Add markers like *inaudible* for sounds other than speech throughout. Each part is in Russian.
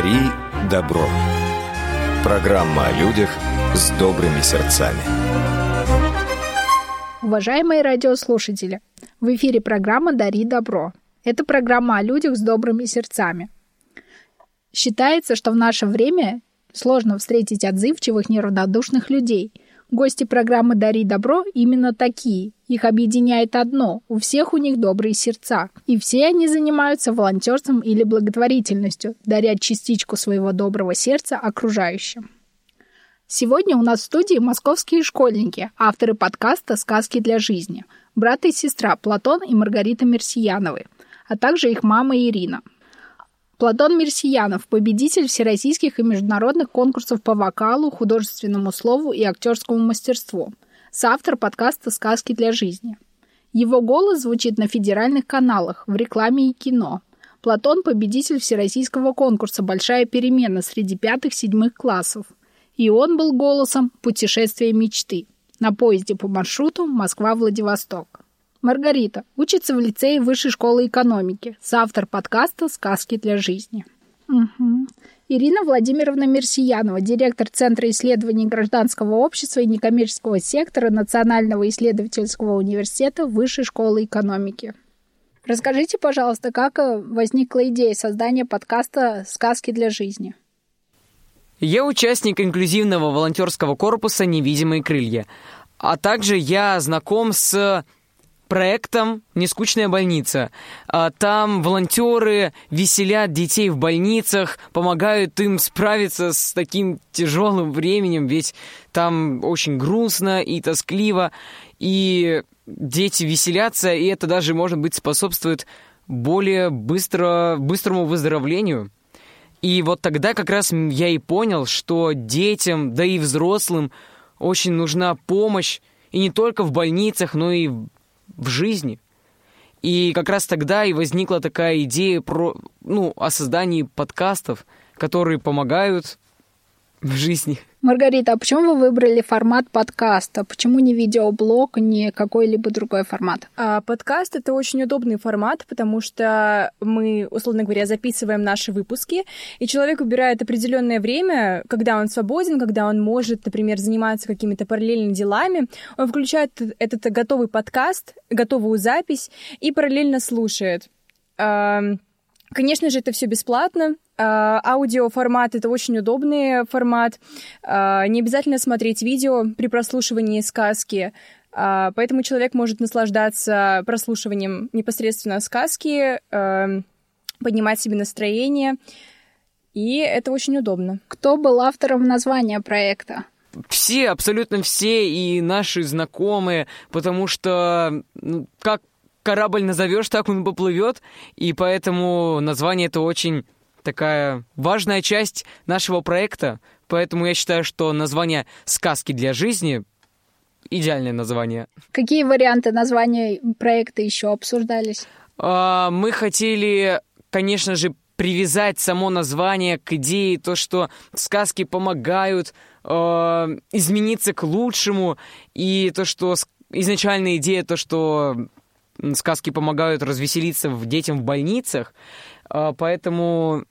Дари добро. Программа о людях с добрыми сердцами. Уважаемые радиослушатели, в эфире программа «Дари добро». Это программа о людях с добрыми сердцами. Считается, что в наше время сложно встретить отзывчивых, неравнодушных людей – Гости программы «Дари добро» именно такие. Их объединяет одно – у всех у них добрые сердца. И все они занимаются волонтерством или благотворительностью, даря частичку своего доброго сердца окружающим. Сегодня у нас в студии московские школьники, авторы подкаста «Сказки для жизни», брат и сестра Платон и Маргарита Мерсияновы, а также их мама Ирина – Платон Мерсиянов, победитель всероссийских и международных конкурсов по вокалу, художественному слову и актерскому мастерству. Соавтор подкаста «Сказки для жизни». Его голос звучит на федеральных каналах, в рекламе и кино. Платон – победитель всероссийского конкурса «Большая перемена» среди пятых-седьмых классов. И он был голосом «Путешествия мечты» на поезде по маршруту Москва-Владивосток. Маргарита учится в лицее Высшей школы экономики, соавтор подкаста «Сказки для жизни». Угу. Ирина Владимировна Мерсиянова, директор Центра исследований гражданского общества и некоммерческого сектора Национального исследовательского университета Высшей школы экономики. Расскажите, пожалуйста, как э, возникла идея создания подкаста «Сказки для жизни»? Я участник инклюзивного волонтерского корпуса «Невидимые крылья», а также я знаком с проектом «Нескучная больница». А, там волонтеры веселят детей в больницах, помогают им справиться с таким тяжелым временем, ведь там очень грустно и тоскливо, и дети веселятся, и это даже, может быть, способствует более быстро, быстрому выздоровлению. И вот тогда как раз я и понял, что детям, да и взрослым очень нужна помощь, и не только в больницах, но и в жизни. И как раз тогда и возникла такая идея про, ну, о создании подкастов, которые помогают в жизни. Маргарита, а почему вы выбрали формат подкаста? Почему не видеоблог, не какой-либо другой формат? А, подкаст — это очень удобный формат, потому что мы, условно говоря, записываем наши выпуски, и человек выбирает определенное время, когда он свободен, когда он может, например, заниматься какими-то параллельными делами. Он включает этот готовый подкаст, готовую запись и параллельно слушает. Конечно же, это все бесплатно, а, аудиоформат — это очень удобный формат. А, не обязательно смотреть видео при прослушивании сказки, а, поэтому человек может наслаждаться прослушиванием непосредственно сказки, поднимать себе настроение, и это очень удобно. Кто был автором названия проекта? Все, абсолютно все, и наши знакомые, потому что ну, как корабль назовешь, так он поплывет, и поэтому название это очень такая важная часть нашего проекта, поэтому я считаю, что название «Сказки для жизни» идеальное название. Какие варианты названия проекта еще обсуждались? А, мы хотели, конечно же, привязать само название к идее, то, что сказки помогают э, измениться к лучшему, и то, что изначальная идея, то, что сказки помогают развеселиться детям в больницах, э, поэтому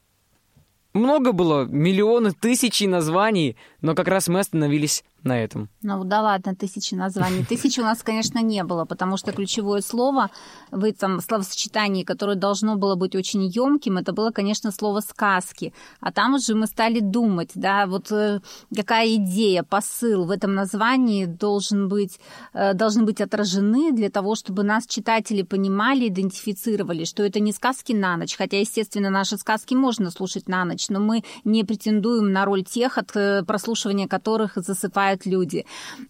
много было, миллионы, тысячи названий, но как раз мы остановились на этом. Ну да ладно, тысячи названий. Тысячи у нас, конечно, не было, потому что ключевое слово в этом словосочетании, которое должно было быть очень емким, это было, конечно, слово сказки. А там уже мы стали думать, да, вот э, какая идея, посыл в этом названии должен быть, э, должны быть отражены для того, чтобы нас читатели понимали, идентифицировали, что это не сказки на ночь, хотя, естественно, наши сказки можно слушать на ночь, но мы не претендуем на роль тех, от э, прослушивания которых засыпает переживают люди.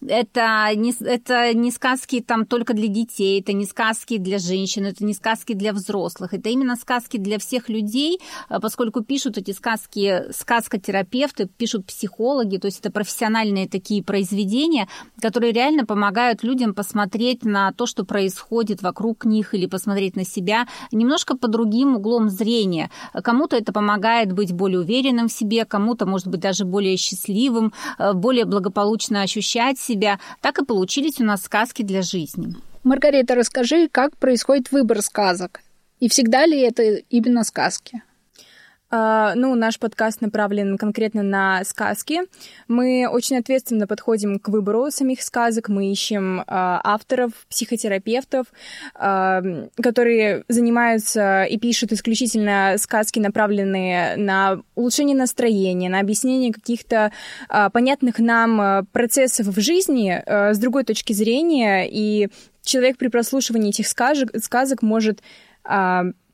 Это не, это не сказки там только для детей, это не сказки для женщин, это не сказки для взрослых, это именно сказки для всех людей, э, поскольку пишут эти сказки сказкотерапевты, пишут психологи, то есть это профессиональные такие произведения, которые реально помогают людям посмотреть на то, что происходит вокруг них или посмотреть на себя немножко по другим углом зрения. Кому-то это помогает быть более уверенным в себе, кому-то, может быть, даже более счастливым, э, более благополучным благополучно ощущать себя, так и получились у нас сказки для жизни. Маргарита, расскажи, как происходит выбор сказок? И всегда ли это именно сказки? Uh, ну, наш подкаст направлен конкретно на сказки. Мы очень ответственно подходим к выбору самих сказок. Мы ищем uh, авторов, психотерапевтов, uh, которые занимаются и пишут исключительно сказки, направленные на улучшение настроения, на объяснение каких-то понятных нам процессов в жизни с другой точки зрения. И человек при прослушивании этих сказок, сказок может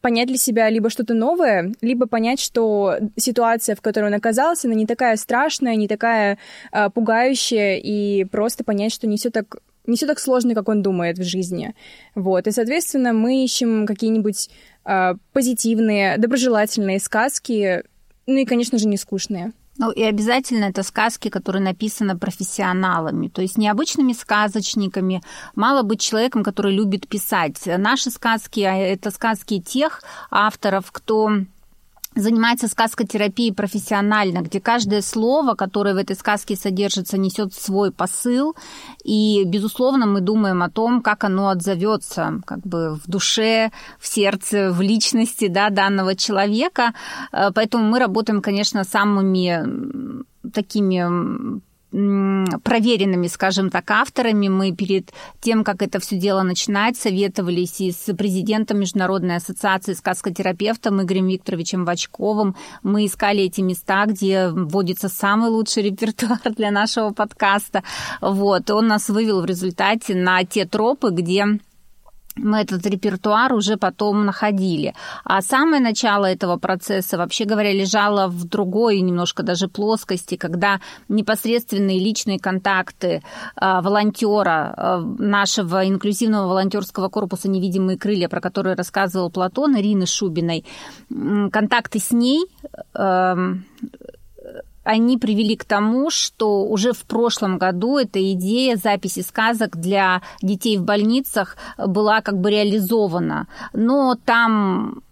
понять для себя либо что-то новое, либо понять, что ситуация, в которой он оказался, она не такая страшная, не такая э, пугающая, и просто понять, что не все так не все так сложно, как он думает в жизни. Вот. И, соответственно, мы ищем какие-нибудь э, позитивные, доброжелательные сказки, ну и, конечно же, не скучные. Ну и обязательно это сказки, которые написаны профессионалами, то есть не обычными сказочниками. Мало быть человеком, который любит писать. Наши сказки а это сказки тех авторов, кто занимается сказкотерапией профессионально, где каждое слово, которое в этой сказке содержится, несет свой посыл. И, безусловно, мы думаем о том, как оно отзовется как бы в душе, в сердце, в личности да, данного человека. Э, поэтому мы работаем, конечно, самыми такими проверенными, скажем так, авторами. Мы перед тем, как это все дело начинать, советовались и с президентом Международной ассоциации сказкотерапевтов Игорем Викторовичем Вачковым. Мы искали эти места, где вводится самый лучший репертуар для нашего подкаста. Вот. Он нас вывел в результате на те тропы, где мы этот репертуар уже потом находили. А самое начало этого процесса, вообще говоря, лежало в другой немножко даже плоскости, когда непосредственные личные контакты э, волонтера э, нашего инклюзивного волонтерского корпуса «Невидимые крылья», про который рассказывал Платон, Ирины Шубиной, контакты с ней эм, они привели к тому, что уже в прошлом году эта идея записи сказок для детей в больницах была как бы реализована. Но там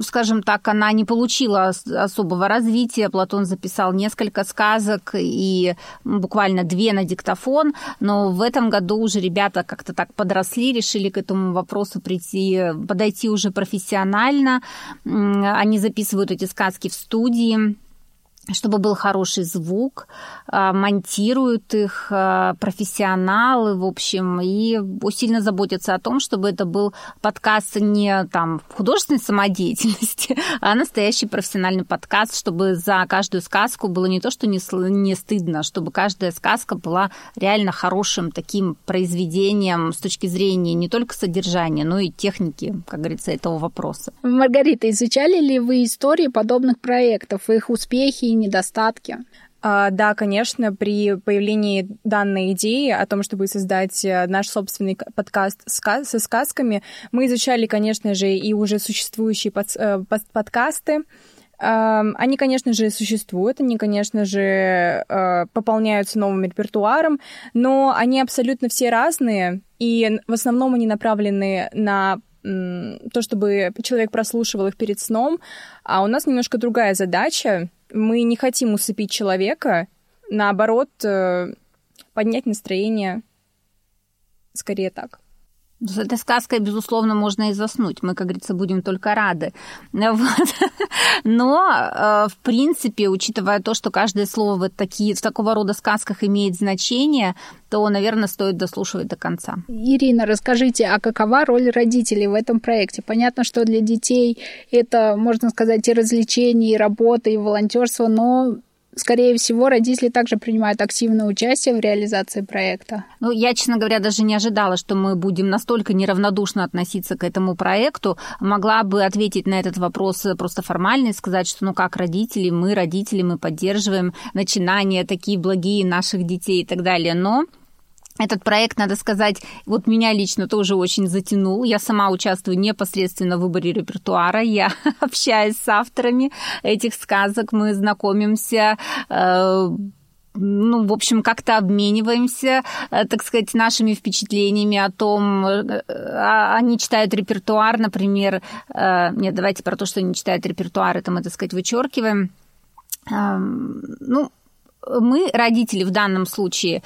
скажем так, она не получила особого развития. Платон записал несколько сказок и буквально две на диктофон, но в этом году уже ребята как-то так подросли, решили к этому вопросу прийти, подойти уже профессионально. Они записывают эти сказки в студии чтобы был хороший звук, а, монтируют их а, профессионалы, в общем, и сильно заботятся о том, чтобы это был подкаст не там художественной самодеятельности, *laughs* а настоящий профессиональный подкаст, чтобы за каждую сказку было не то, что не, не стыдно, чтобы каждая сказка была реально хорошим таким произведением с точки зрения не только содержания, но и техники, как говорится, этого вопроса. Маргарита, изучали ли вы истории подобных проектов, их успехи недостатки? А, да, конечно, при появлении данной идеи о том, чтобы создать э, наш собственный подкаст со сказками, мы изучали, конечно же, и уже существующие э, под, подкасты. Они, конечно же, существуют, они, конечно же, э, пополняются новым репертуаром, но они абсолютно все разные, и в основном они направлены на то, чтобы человек прослушивал их перед сном, а у нас немножко другая задача мы не хотим усыпить человека, наоборот, э, поднять настроение. Скорее так. С этой сказкой, безусловно, можно и заснуть. Мы, как говорится, будем только рады. *laughs* Вот. Но, э, в принципе, учитывая то, что каждое слово в, такие, в такого рода сказках имеет значение, то, наверное, стоит дослушивать до конца. Ирина, расскажите, а какова роль родителей в этом проекте? Понятно, что для детей это, можно сказать, и развлечение, и работа, и волонтерство, но скорее всего, родители также принимают активное участие в реализации проекта. Ну, я, честно говоря, даже не ожидала, что мы будем настолько неравнодушно относиться к этому проекту. Могла бы ответить на этот вопрос просто формально и сказать, что, ну, как родители, мы родители, мы поддерживаем начинания такие благие наших детей и так далее. Но этот проект, надо сказать, вот меня лично тоже очень затянул. Я сама участвую непосредственно в выборе репертуара. Я *laughs* общаюсь с авторами этих сказок, мы знакомимся э, ну, в общем, как-то обмениваемся, э, так сказать, нашими впечатлениями о том, э, а, они читают репертуар, например, нет, давайте про то, что они читают репертуар, это мы, так сказать, вычеркиваем. Ну, мы, родители в данном случае,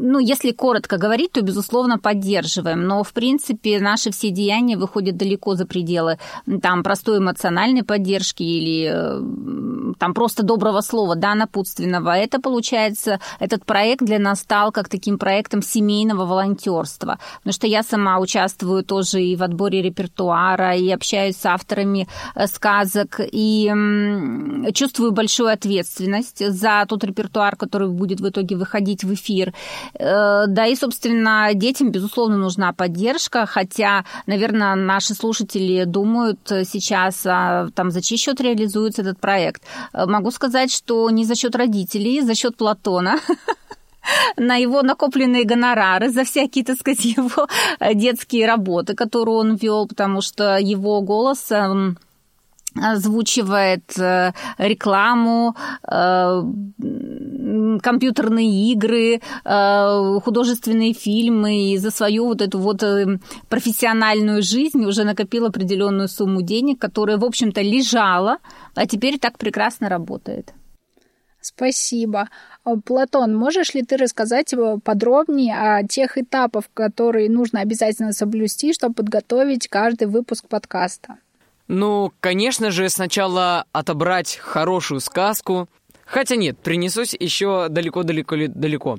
ну, если коротко говорить, то, безусловно, поддерживаем. Но, в принципе, наши все деяния выходят далеко за пределы там простой эмоциональной поддержки или э, там просто доброго слова, да, напутственного. Это, получается, этот проект для нас стал как таким проектом семейного волонтерства. Потому что я сама участвую тоже и в отборе репертуара, и общаюсь с авторами э, сказок, и чувствую большую ответственность за тот репертуар, который будет в итоге выходить в эфир. Э, да и, собственно, детям, безусловно, нужна поддержка, хотя, наверное, наши слушатели думают сейчас, а, там, за чей счет реализуется этот проект. Э, могу сказать, что не за счет родителей, за счет Платона *laughs* на его накопленные гонорары за всякие, так сказать, *laughs* его детские работы, которые он вел, потому что его голос эм, озвучивает э, рекламу, э, компьютерные игры, э, художественные фильмы, и за свою вот эту вот профессиональную жизнь уже накопил определенную сумму денег, которая, в общем-то, лежала, а теперь так прекрасно работает. Спасибо. Платон, можешь ли ты рассказать подробнее о тех этапах, которые нужно обязательно соблюсти, чтобы подготовить каждый выпуск подкаста? Ну, конечно же, сначала отобрать хорошую сказку. Хотя нет, принесусь еще далеко-далеко-далеко.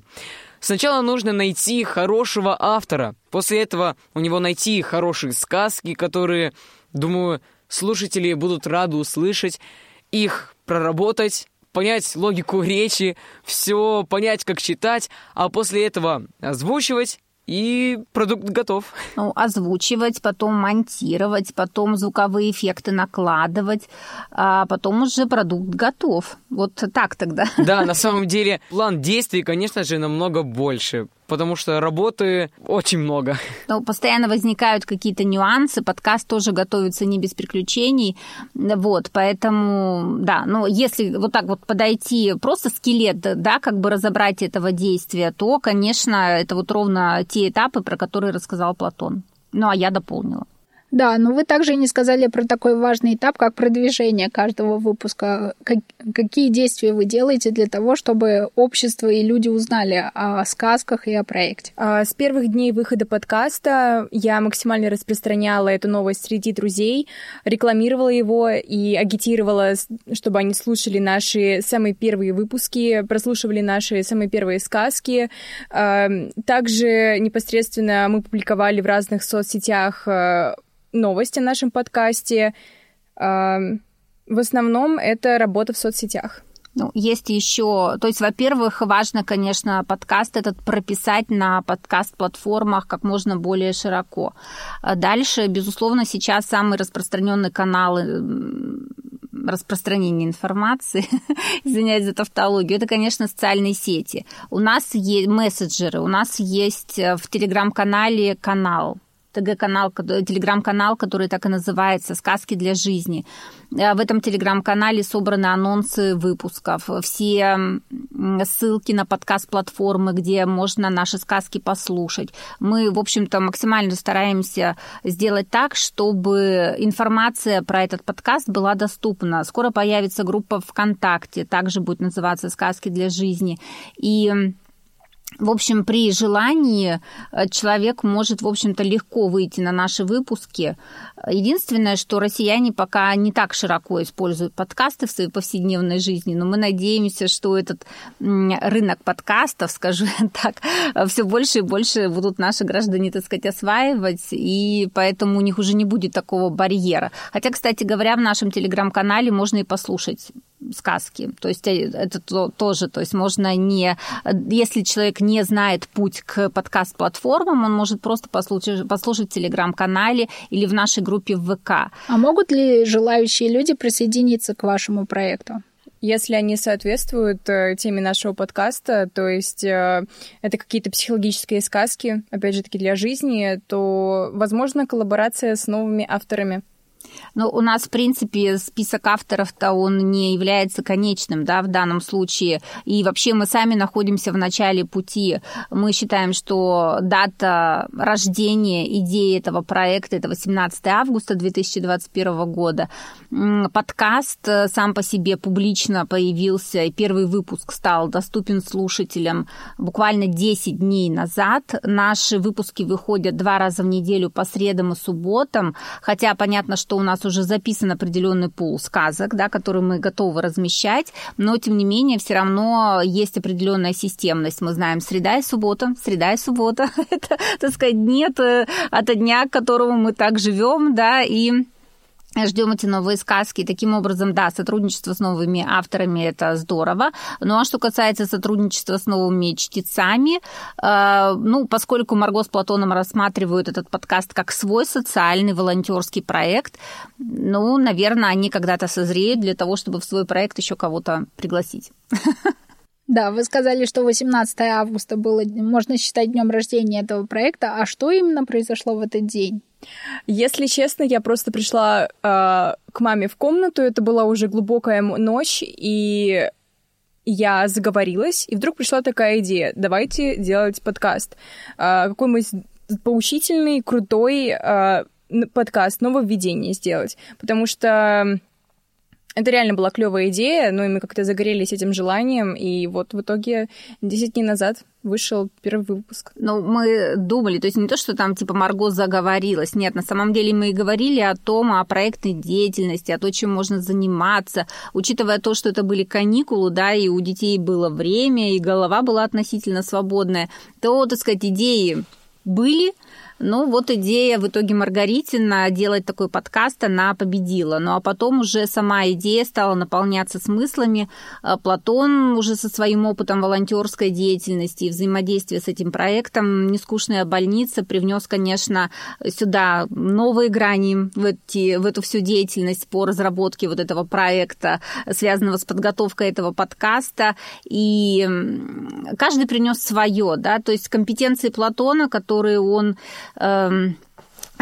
Сначала нужно найти хорошего автора. После этого у него найти хорошие сказки, которые, думаю, слушатели будут рады услышать, их проработать, понять логику речи, все понять, как читать, а после этого озвучивать и продукт готов. Ну, озвучивать, потом монтировать, потом звуковые эффекты накладывать, а потом уже продукт готов. Вот так тогда. Да, на самом деле план действий, конечно же, намного больше потому что работы очень много. Ну, постоянно возникают какие-то нюансы, подкаст тоже готовится не без приключений, вот, поэтому, да, ну, если вот так вот подойти, просто скелет, да, как бы разобрать этого действия, то, конечно, это вот ровно те этапы, про которые рассказал Платон. Ну, а я дополнила. Да, но вы также не сказали про такой важный этап, как продвижение каждого выпуска. Как, какие действия вы делаете для того, чтобы общество и люди узнали о сказках и о проекте? А, с первых дней выхода подкаста я максимально распространяла эту новость среди друзей, рекламировала его и агитировала, чтобы они слушали наши самые первые выпуски, прослушивали наши самые первые сказки. Также непосредственно мы публиковали в разных соцсетях а, новости о нашем подкасте. В основном это работа в соцсетях. Ну, есть еще, то есть, во-первых, важно, конечно, подкаст этот прописать на подкаст-платформах как можно более широко. А дальше, безусловно, сейчас самый распространенный канал распространения информации, *laughs* извиняюсь за тавтологию, это, конечно, социальные сети. У нас есть мессенджеры, у нас есть э, в телеграм-канале канал ТГ-канал, телеграм-канал, который так и называется «Сказки для жизни». Э, в этом телеграм-канале собраны анонсы выпусков, все ссылки на подкаст-платформы, где можно наши сказки послушать. Мы, в общем-то, максимально стараемся сделать так, чтобы информация про этот подкаст была доступна. Скоро появится группа ВКонтакте, также будет называться «Сказки для жизни». И в общем, при желании э, человек может, в общем-то, легко выйти на наши выпуски. Единственное, что россияне пока не так широко используют подкасты в своей повседневной жизни, но мы надеемся, что этот рынок подкастов, *laughs* скажу так, все больше и больше будут наши граждане, так сказать, осваивать, и поэтому у них уже не будет такого барьера. Хотя, кстати говоря, в нашем телеграм-канале можно и послушать сказки. То есть э, это тоже, то есть можно не... Если человек не знает путь к подкаст-платформам, он может просто послушать, послушать в телеграм-канале или в нашей группе в ВК. А могут ли желающие люди присоединиться к вашему проекту? Если они соответствуют э, теме нашего подкаста, то есть э, это какие-то психологические сказки, опять же таки для жизни, то возможно коллаборация с новыми авторами. Ну, у нас, в принципе, список авторов-то он не является конечным, да, в данном случае. И вообще мы сами находимся в начале пути. Мы считаем, что дата рождения идеи этого проекта это 18 августа 2021 года. Подкаст э, сам по себе публично появился, и первый выпуск стал доступен слушателям буквально 10 дней назад. Наши выпуски выходят два раза в неделю по средам и субботам, хотя понятно, что у нас уже записан определенный пул сказок, да, который мы готовы размещать, но тем не менее все равно есть определенная системность. Мы знаем среда и суббота, среда и суббота, *laughs* это, так сказать, нет э, от дня, к которому мы так живем, да, и Ждем эти новые сказки. Таким образом, да, сотрудничество с новыми авторами это здорово. Ну а что касается сотрудничества с новыми чтецами, э, ну, поскольку Марго с Платоном рассматривают этот подкаст как свой социальный волонтерский проект, ну, наверное, они когда-то созреют для того, чтобы в свой проект еще кого-то пригласить. *laughs* Да, вы сказали, что 18 августа было, можно считать днем рождения этого проекта. А что именно произошло в этот день? Если честно, я просто пришла э, к маме в комнату, это была уже глубокая ночь, и я заговорилась, и вдруг пришла такая идея, давайте делать подкаст. Э, какой-нибудь поучительный, крутой э, подкаст, нововведение сделать, потому что это реально была клевая идея, ну и мы как-то загорелись этим желанием, и вот в итоге 10 дней назад вышел первый выпуск. Ну, мы думали, то есть не то, что там типа Марго заговорилась, нет, на самом деле мы и говорили о том, о проектной деятельности, о том, чем можно заниматься, учитывая то, что это были каникулы, да, и у детей было время, и голова была относительно свободная, то, так сказать, идеи были, ну, вот идея в итоге Маргаритина делать такой подкаст, она победила. Ну, а потом уже сама идея стала наполняться смыслами. А Платон уже со своим опытом волонтерской деятельности и взаимодействия с этим проектом «Нескучная больница» привнес, конечно, сюда новые грани в, эти, в эту всю деятельность по разработке вот этого проекта, связанного с подготовкой этого подкаста. И каждый принес свое, да, то есть компетенции Платона, которые он um,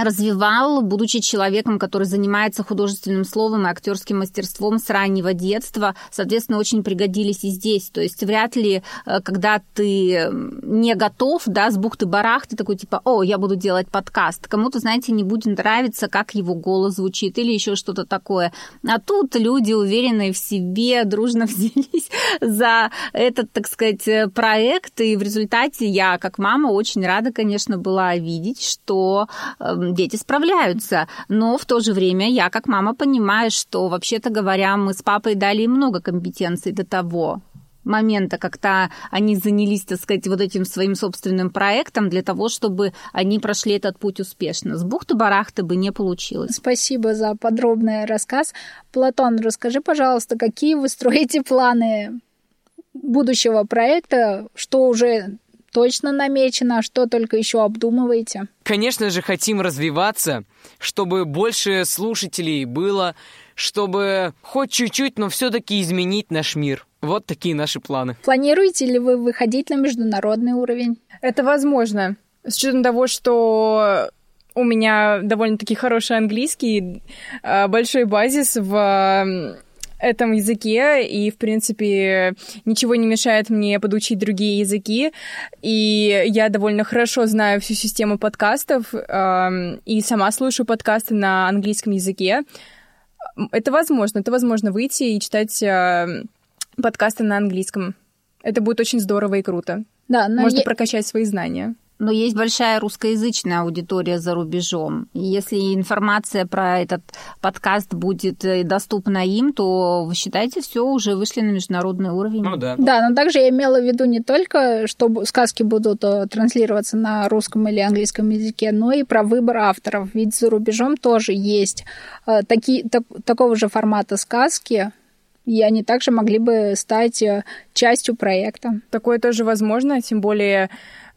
развивал, будучи человеком, который занимается художественным словом и актерским мастерством с раннего детства, соответственно, очень пригодились и здесь. То есть вряд ли, э, когда ты не готов, да, с бухты-барахты, такой типа, о, я буду делать подкаст, кому-то, знаете, не будет нравиться, как его голос звучит или еще что-то такое. А тут люди, уверенные в себе, дружно *laughs* взялись за этот, так сказать, проект, и в результате я, как мама, очень рада, конечно, была видеть, что эм, дети справляются. Но в то же время я, как мама, понимаю, что, вообще-то говоря, мы с папой дали им много компетенций до того момента, когда они занялись, так сказать, вот этим своим собственным проектом для того, чтобы они прошли этот путь успешно. С бухты-барахты бы не получилось. Спасибо за подробный рассказ. Платон, расскажи, пожалуйста, какие вы строите планы будущего проекта, что уже точно намечено, что только еще обдумываете? Конечно же, хотим развиваться, чтобы больше слушателей было, чтобы хоть чуть-чуть, но все-таки изменить наш мир. Вот такие наши планы. Планируете ли вы выходить на международный уровень? Это возможно. С учетом того, что у меня довольно-таки хороший английский, э, большой базис в этом языке, и, в принципе, ничего не мешает мне подучить другие языки. И я довольно хорошо знаю всю систему подкастов, э, и сама слушаю подкасты на английском языке. Это возможно, это возможно выйти и читать э, подкасты на английском. Это будет очень здорово и круто. Да, но Можно я... прокачать свои знания. Но есть большая русскоязычная аудитория за рубежом. И если информация про этот подкаст будет э, доступна им, то вы считаете, все уже вышли на международный уровень. Ну да. Да, но также я имела в виду не только, что сказки будут э, транслироваться на русском или английском языке, но и про выбор авторов. Ведь за рубежом тоже есть э, такие, так, такого же формата сказки, и они также могли бы стать частью проекта. Такое тоже возможно, тем более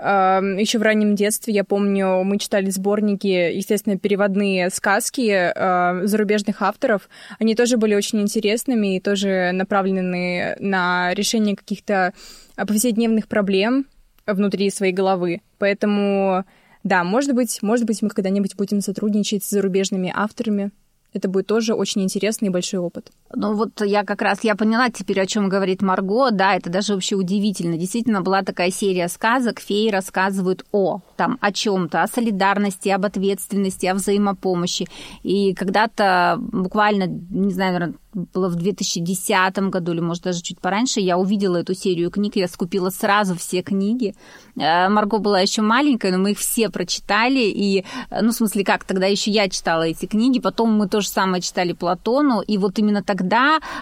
еще в раннем детстве, я помню, мы читали сборники, естественно, переводные сказки э, зарубежных авторов. Они тоже были очень интересными и тоже направлены на решение каких-то повседневных проблем внутри своей головы. Поэтому, да, может быть, может быть, мы когда-нибудь будем сотрудничать с зарубежными авторами. это будет тоже очень интересный и большой опыт. Ну вот я как раз, я поняла теперь, о чем говорит Марго, да, это даже вообще удивительно. Действительно, была такая серия сказок, феи рассказывают о, там, о чем-то, о солидарности, об ответственности, о взаимопомощи. И когда-то, буквально, не знаю, наверное, было в 2010 году или, может, даже чуть пораньше, я увидела эту серию книг, я скупила сразу все книги. Э, Марго была еще маленькая, но мы их все прочитали, и, ну, в смысле, как, тогда еще я читала эти книги, потом мы то же самое читали Платону, и вот именно тогда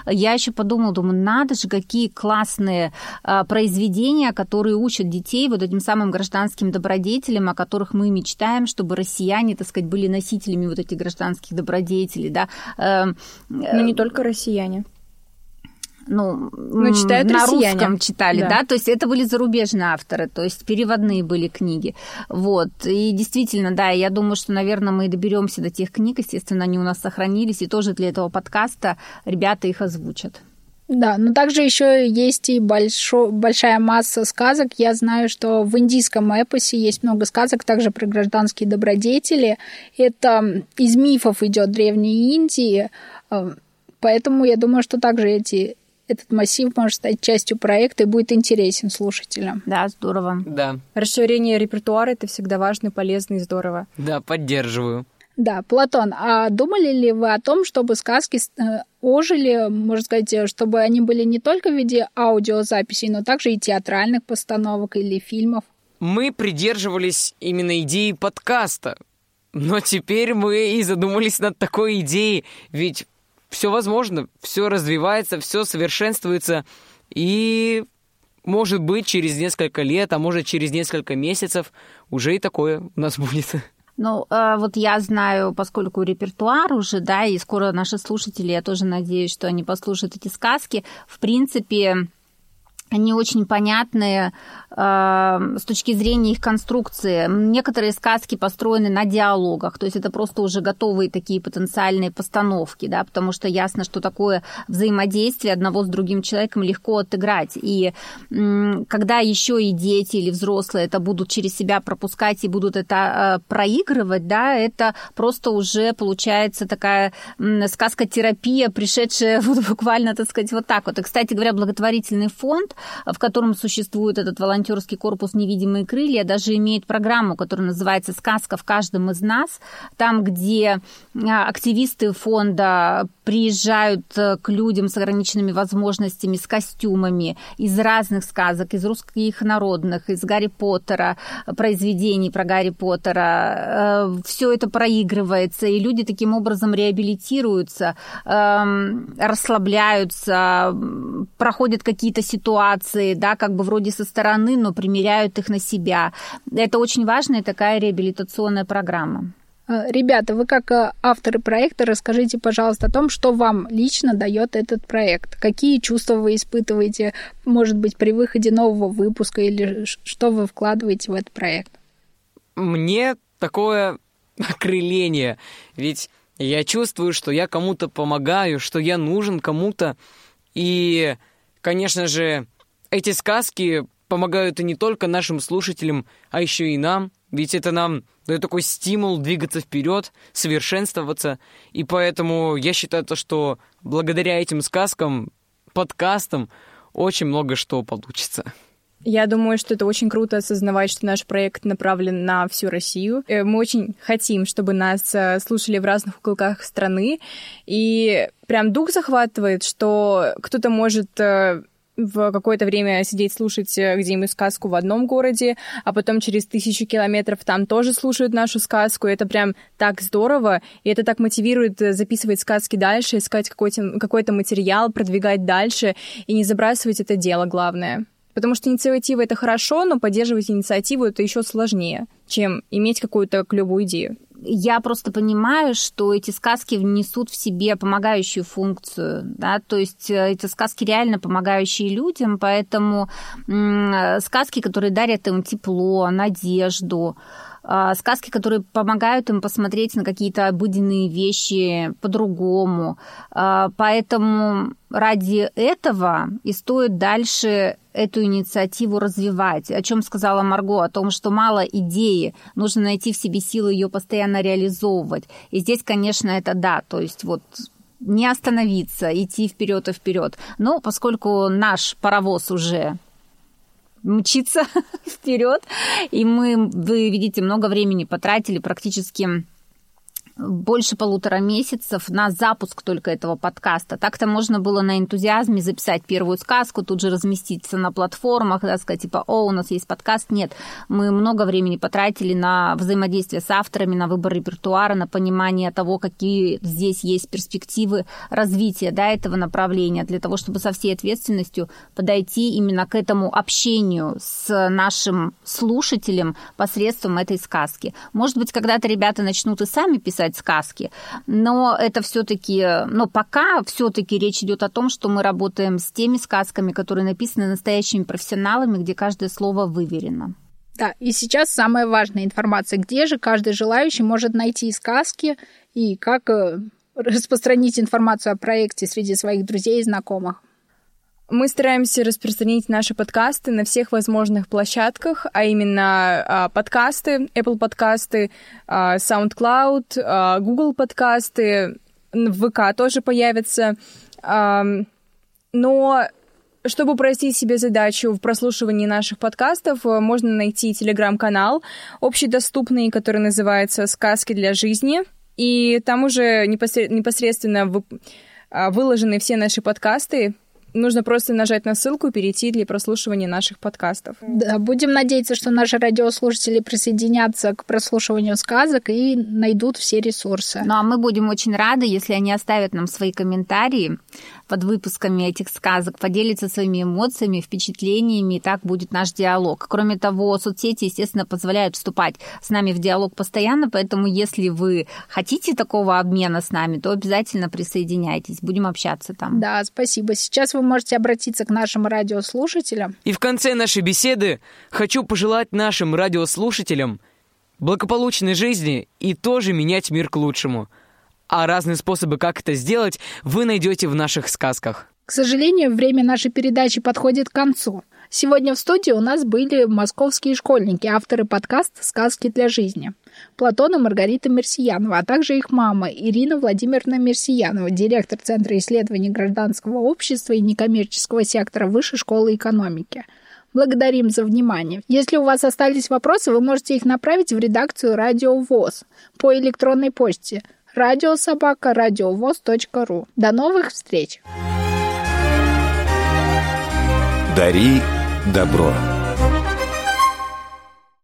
я еще подумала, думаю, надо же, какие классные э, произведения, которые учат детей вот этим самым гражданским добродетелям, о которых мы мечтаем, чтобы россияне, так сказать, были носителями вот этих гражданских добродетелей, да. Эм, но не только россияне ну, ну читают на россияне. русском читали, да. да, то есть это были зарубежные авторы, то есть переводные были книги, вот, и действительно, да, я думаю, что, наверное, мы доберемся до тех книг, естественно, они у нас сохранились, и тоже для этого подкаста ребята их озвучат. Да, но также еще есть и большо, большая масса сказок. Я знаю, что в индийском эпосе есть много сказок также про гражданские добродетели. Это из мифов идет Древней Индии. Э, поэтому я думаю, что также эти этот массив может стать частью проекта и будет интересен слушателям. Да, здорово. Да. Расширение репертуара — это всегда важно, полезно и здорово. Да, поддерживаю. Да, Платон, а думали ли вы о том, чтобы сказки э, ожили, можно сказать, чтобы они были не только в виде аудиозаписей, но также и театральных постановок или фильмов? Мы придерживались именно идеи подкаста, но теперь мы и задумались над такой идеей, ведь все возможно, все развивается, все совершенствуется, и может быть через несколько лет, а может через несколько месяцев уже и такое у нас *laughs* будет. Ну, а вот я знаю, поскольку репертуар уже, да, и скоро наши слушатели, я тоже надеюсь, что они послушают эти сказки, в принципе, они очень понятные э, с точки зрения их конструкции. Некоторые сказки построены на диалогах, то есть это просто уже готовые такие потенциальные постановки, да, потому что ясно, что такое взаимодействие одного с другим человеком легко отыграть. И когда еще и дети или взрослые это будут через себя пропускать и будут это э, проигрывать, да, это просто уже получается такая сказка-терапия, пришедшая *laughs* вот буквально, так сказать, вот так вот. И, кстати говоря, благотворительный фонд в котором существует этот волонтерский корпус «Невидимые крылья», даже имеет программу, которая называется «Сказка в каждом из нас», там, где а, активисты фонда приезжают э, к людям с ограниченными возможностями, с костюмами из разных сказок, из русских народных, из Гарри Поттера, произведений про Гарри Поттера. Э, Все это проигрывается, и люди таким образом реабилитируются, эм, расслабляются, проходят какие-то ситуации, да, как бы вроде со стороны, но примеряют их на себя. Это очень важная такая реабилитационная программа. Э, ребята, вы как э, авторы проекта, расскажите, пожалуйста, о том, что вам лично дает этот проект. Какие чувства вы испытываете, может быть, при выходе нового выпуска или что вы вкладываете в этот проект? Мне такое *laughs* окрыление, ведь я чувствую, что я кому-то помогаю, что я нужен кому-то. И, конечно же, эти сказки помогают и не только нашим слушателям, а еще и нам – ведь это нам дает такой стимул двигаться вперед, совершенствоваться. И поэтому я считаю то, что благодаря этим сказкам, подкастам, очень много что получится. Я думаю, что это очень круто осознавать, что наш проект направлен на всю Россию. Э, мы очень хотим, чтобы нас э, слушали в разных уголках страны. И прям дух захватывает, что кто-то может э, в какое-то время сидеть слушать э, где-нибудь сказку в одном городе, а потом через тысячу километров там тоже слушают нашу сказку. И это прям так здорово, и это так мотивирует э, записывать сказки дальше, искать какой-то какой материал, продвигать дальше и не забрасывать это дело, главное. Потому что инициатива это хорошо, но поддерживать инициативу это еще сложнее, чем иметь какую-то клевую идею я просто понимаю, что эти сказки внесут в себе помогающую функцию, да, то есть э, эти сказки реально помогающие людям, поэтому сказки, которые дарят им тепло, надежду, а, сказки, которые помогают им посмотреть на какие-то обыденные вещи по-другому. А, поэтому ради этого и стоит дальше эту инициативу развивать. О чем сказала Марго, о том, что мало идеи, нужно найти в себе силы ее постоянно реализовывать. И здесь, конечно, это да, то есть вот не остановиться, идти вперед и вперед. Но поскольку наш паровоз уже мчится *laughs* вперед, и мы, вы видите, много времени потратили практически больше полутора месяцев на запуск только этого подкаста. Так-то можно было на энтузиазме записать первую сказку, тут же разместиться на платформах, да, сказать, типа, о, у нас есть подкаст. Нет, мы много времени потратили на взаимодействие с авторами, на выбор репертуара, на понимание того, какие здесь есть перспективы развития да, этого направления, для того, чтобы со всей ответственностью подойти именно к этому общению с нашим слушателем посредством этой сказки. Может быть, когда-то ребята начнут и сами писать читать сказки. Но это все-таки, но пока все-таки речь идет о том, что мы работаем с теми сказками, которые написаны настоящими профессионалами, где каждое слово выверено. Да, и сейчас самая важная информация, где же каждый желающий может найти сказки и как э, распространить информацию о проекте среди своих друзей и знакомых. Мы стараемся распространить наши подкасты на всех возможных площадках, а именно а, подкасты, Apple подкасты, а, SoundCloud, а, Google подкасты, в ВК тоже появятся. Но чтобы упростить себе задачу в прослушивании наших подкастов, можно найти телеграм-канал общедоступный, который называется «Сказки для жизни». И там уже непосредственно выложены все наши подкасты, Нужно просто нажать на ссылку и перейти для прослушивания наших подкастов. Да, будем надеяться, что наши радиослушатели присоединятся к прослушиванию сказок и найдут все ресурсы. Ну а мы будем очень рады, если они оставят нам свои комментарии под выпусками этих сказок, поделиться своими эмоциями, впечатлениями, и так будет наш диалог. Кроме того, соцсети, естественно, позволяют вступать с нами в диалог постоянно, поэтому если вы хотите такого обмена с нами, то обязательно присоединяйтесь, будем общаться там. Да, спасибо. Сейчас вы можете обратиться к нашим радиослушателям. И в конце нашей беседы хочу пожелать нашим радиослушателям благополучной жизни и тоже менять мир к лучшему – а разные способы, как это сделать, вы найдете в наших сказках. К сожалению, время нашей передачи подходит к концу. Сегодня в студии у нас были московские школьники, авторы подкаста «Сказки для жизни». Платон и Маргарита Мерсиянова, а также их мама Ирина Владимировна Мерсиянова, директор Центра исследований гражданского общества и некоммерческого сектора Высшей школы экономики. Благодарим за внимание. Если у вас остались вопросы, вы можете их направить в редакцию «Радио ВОЗ» по электронной почте – радиособака радиовоз.ру. До новых встреч! Дари добро.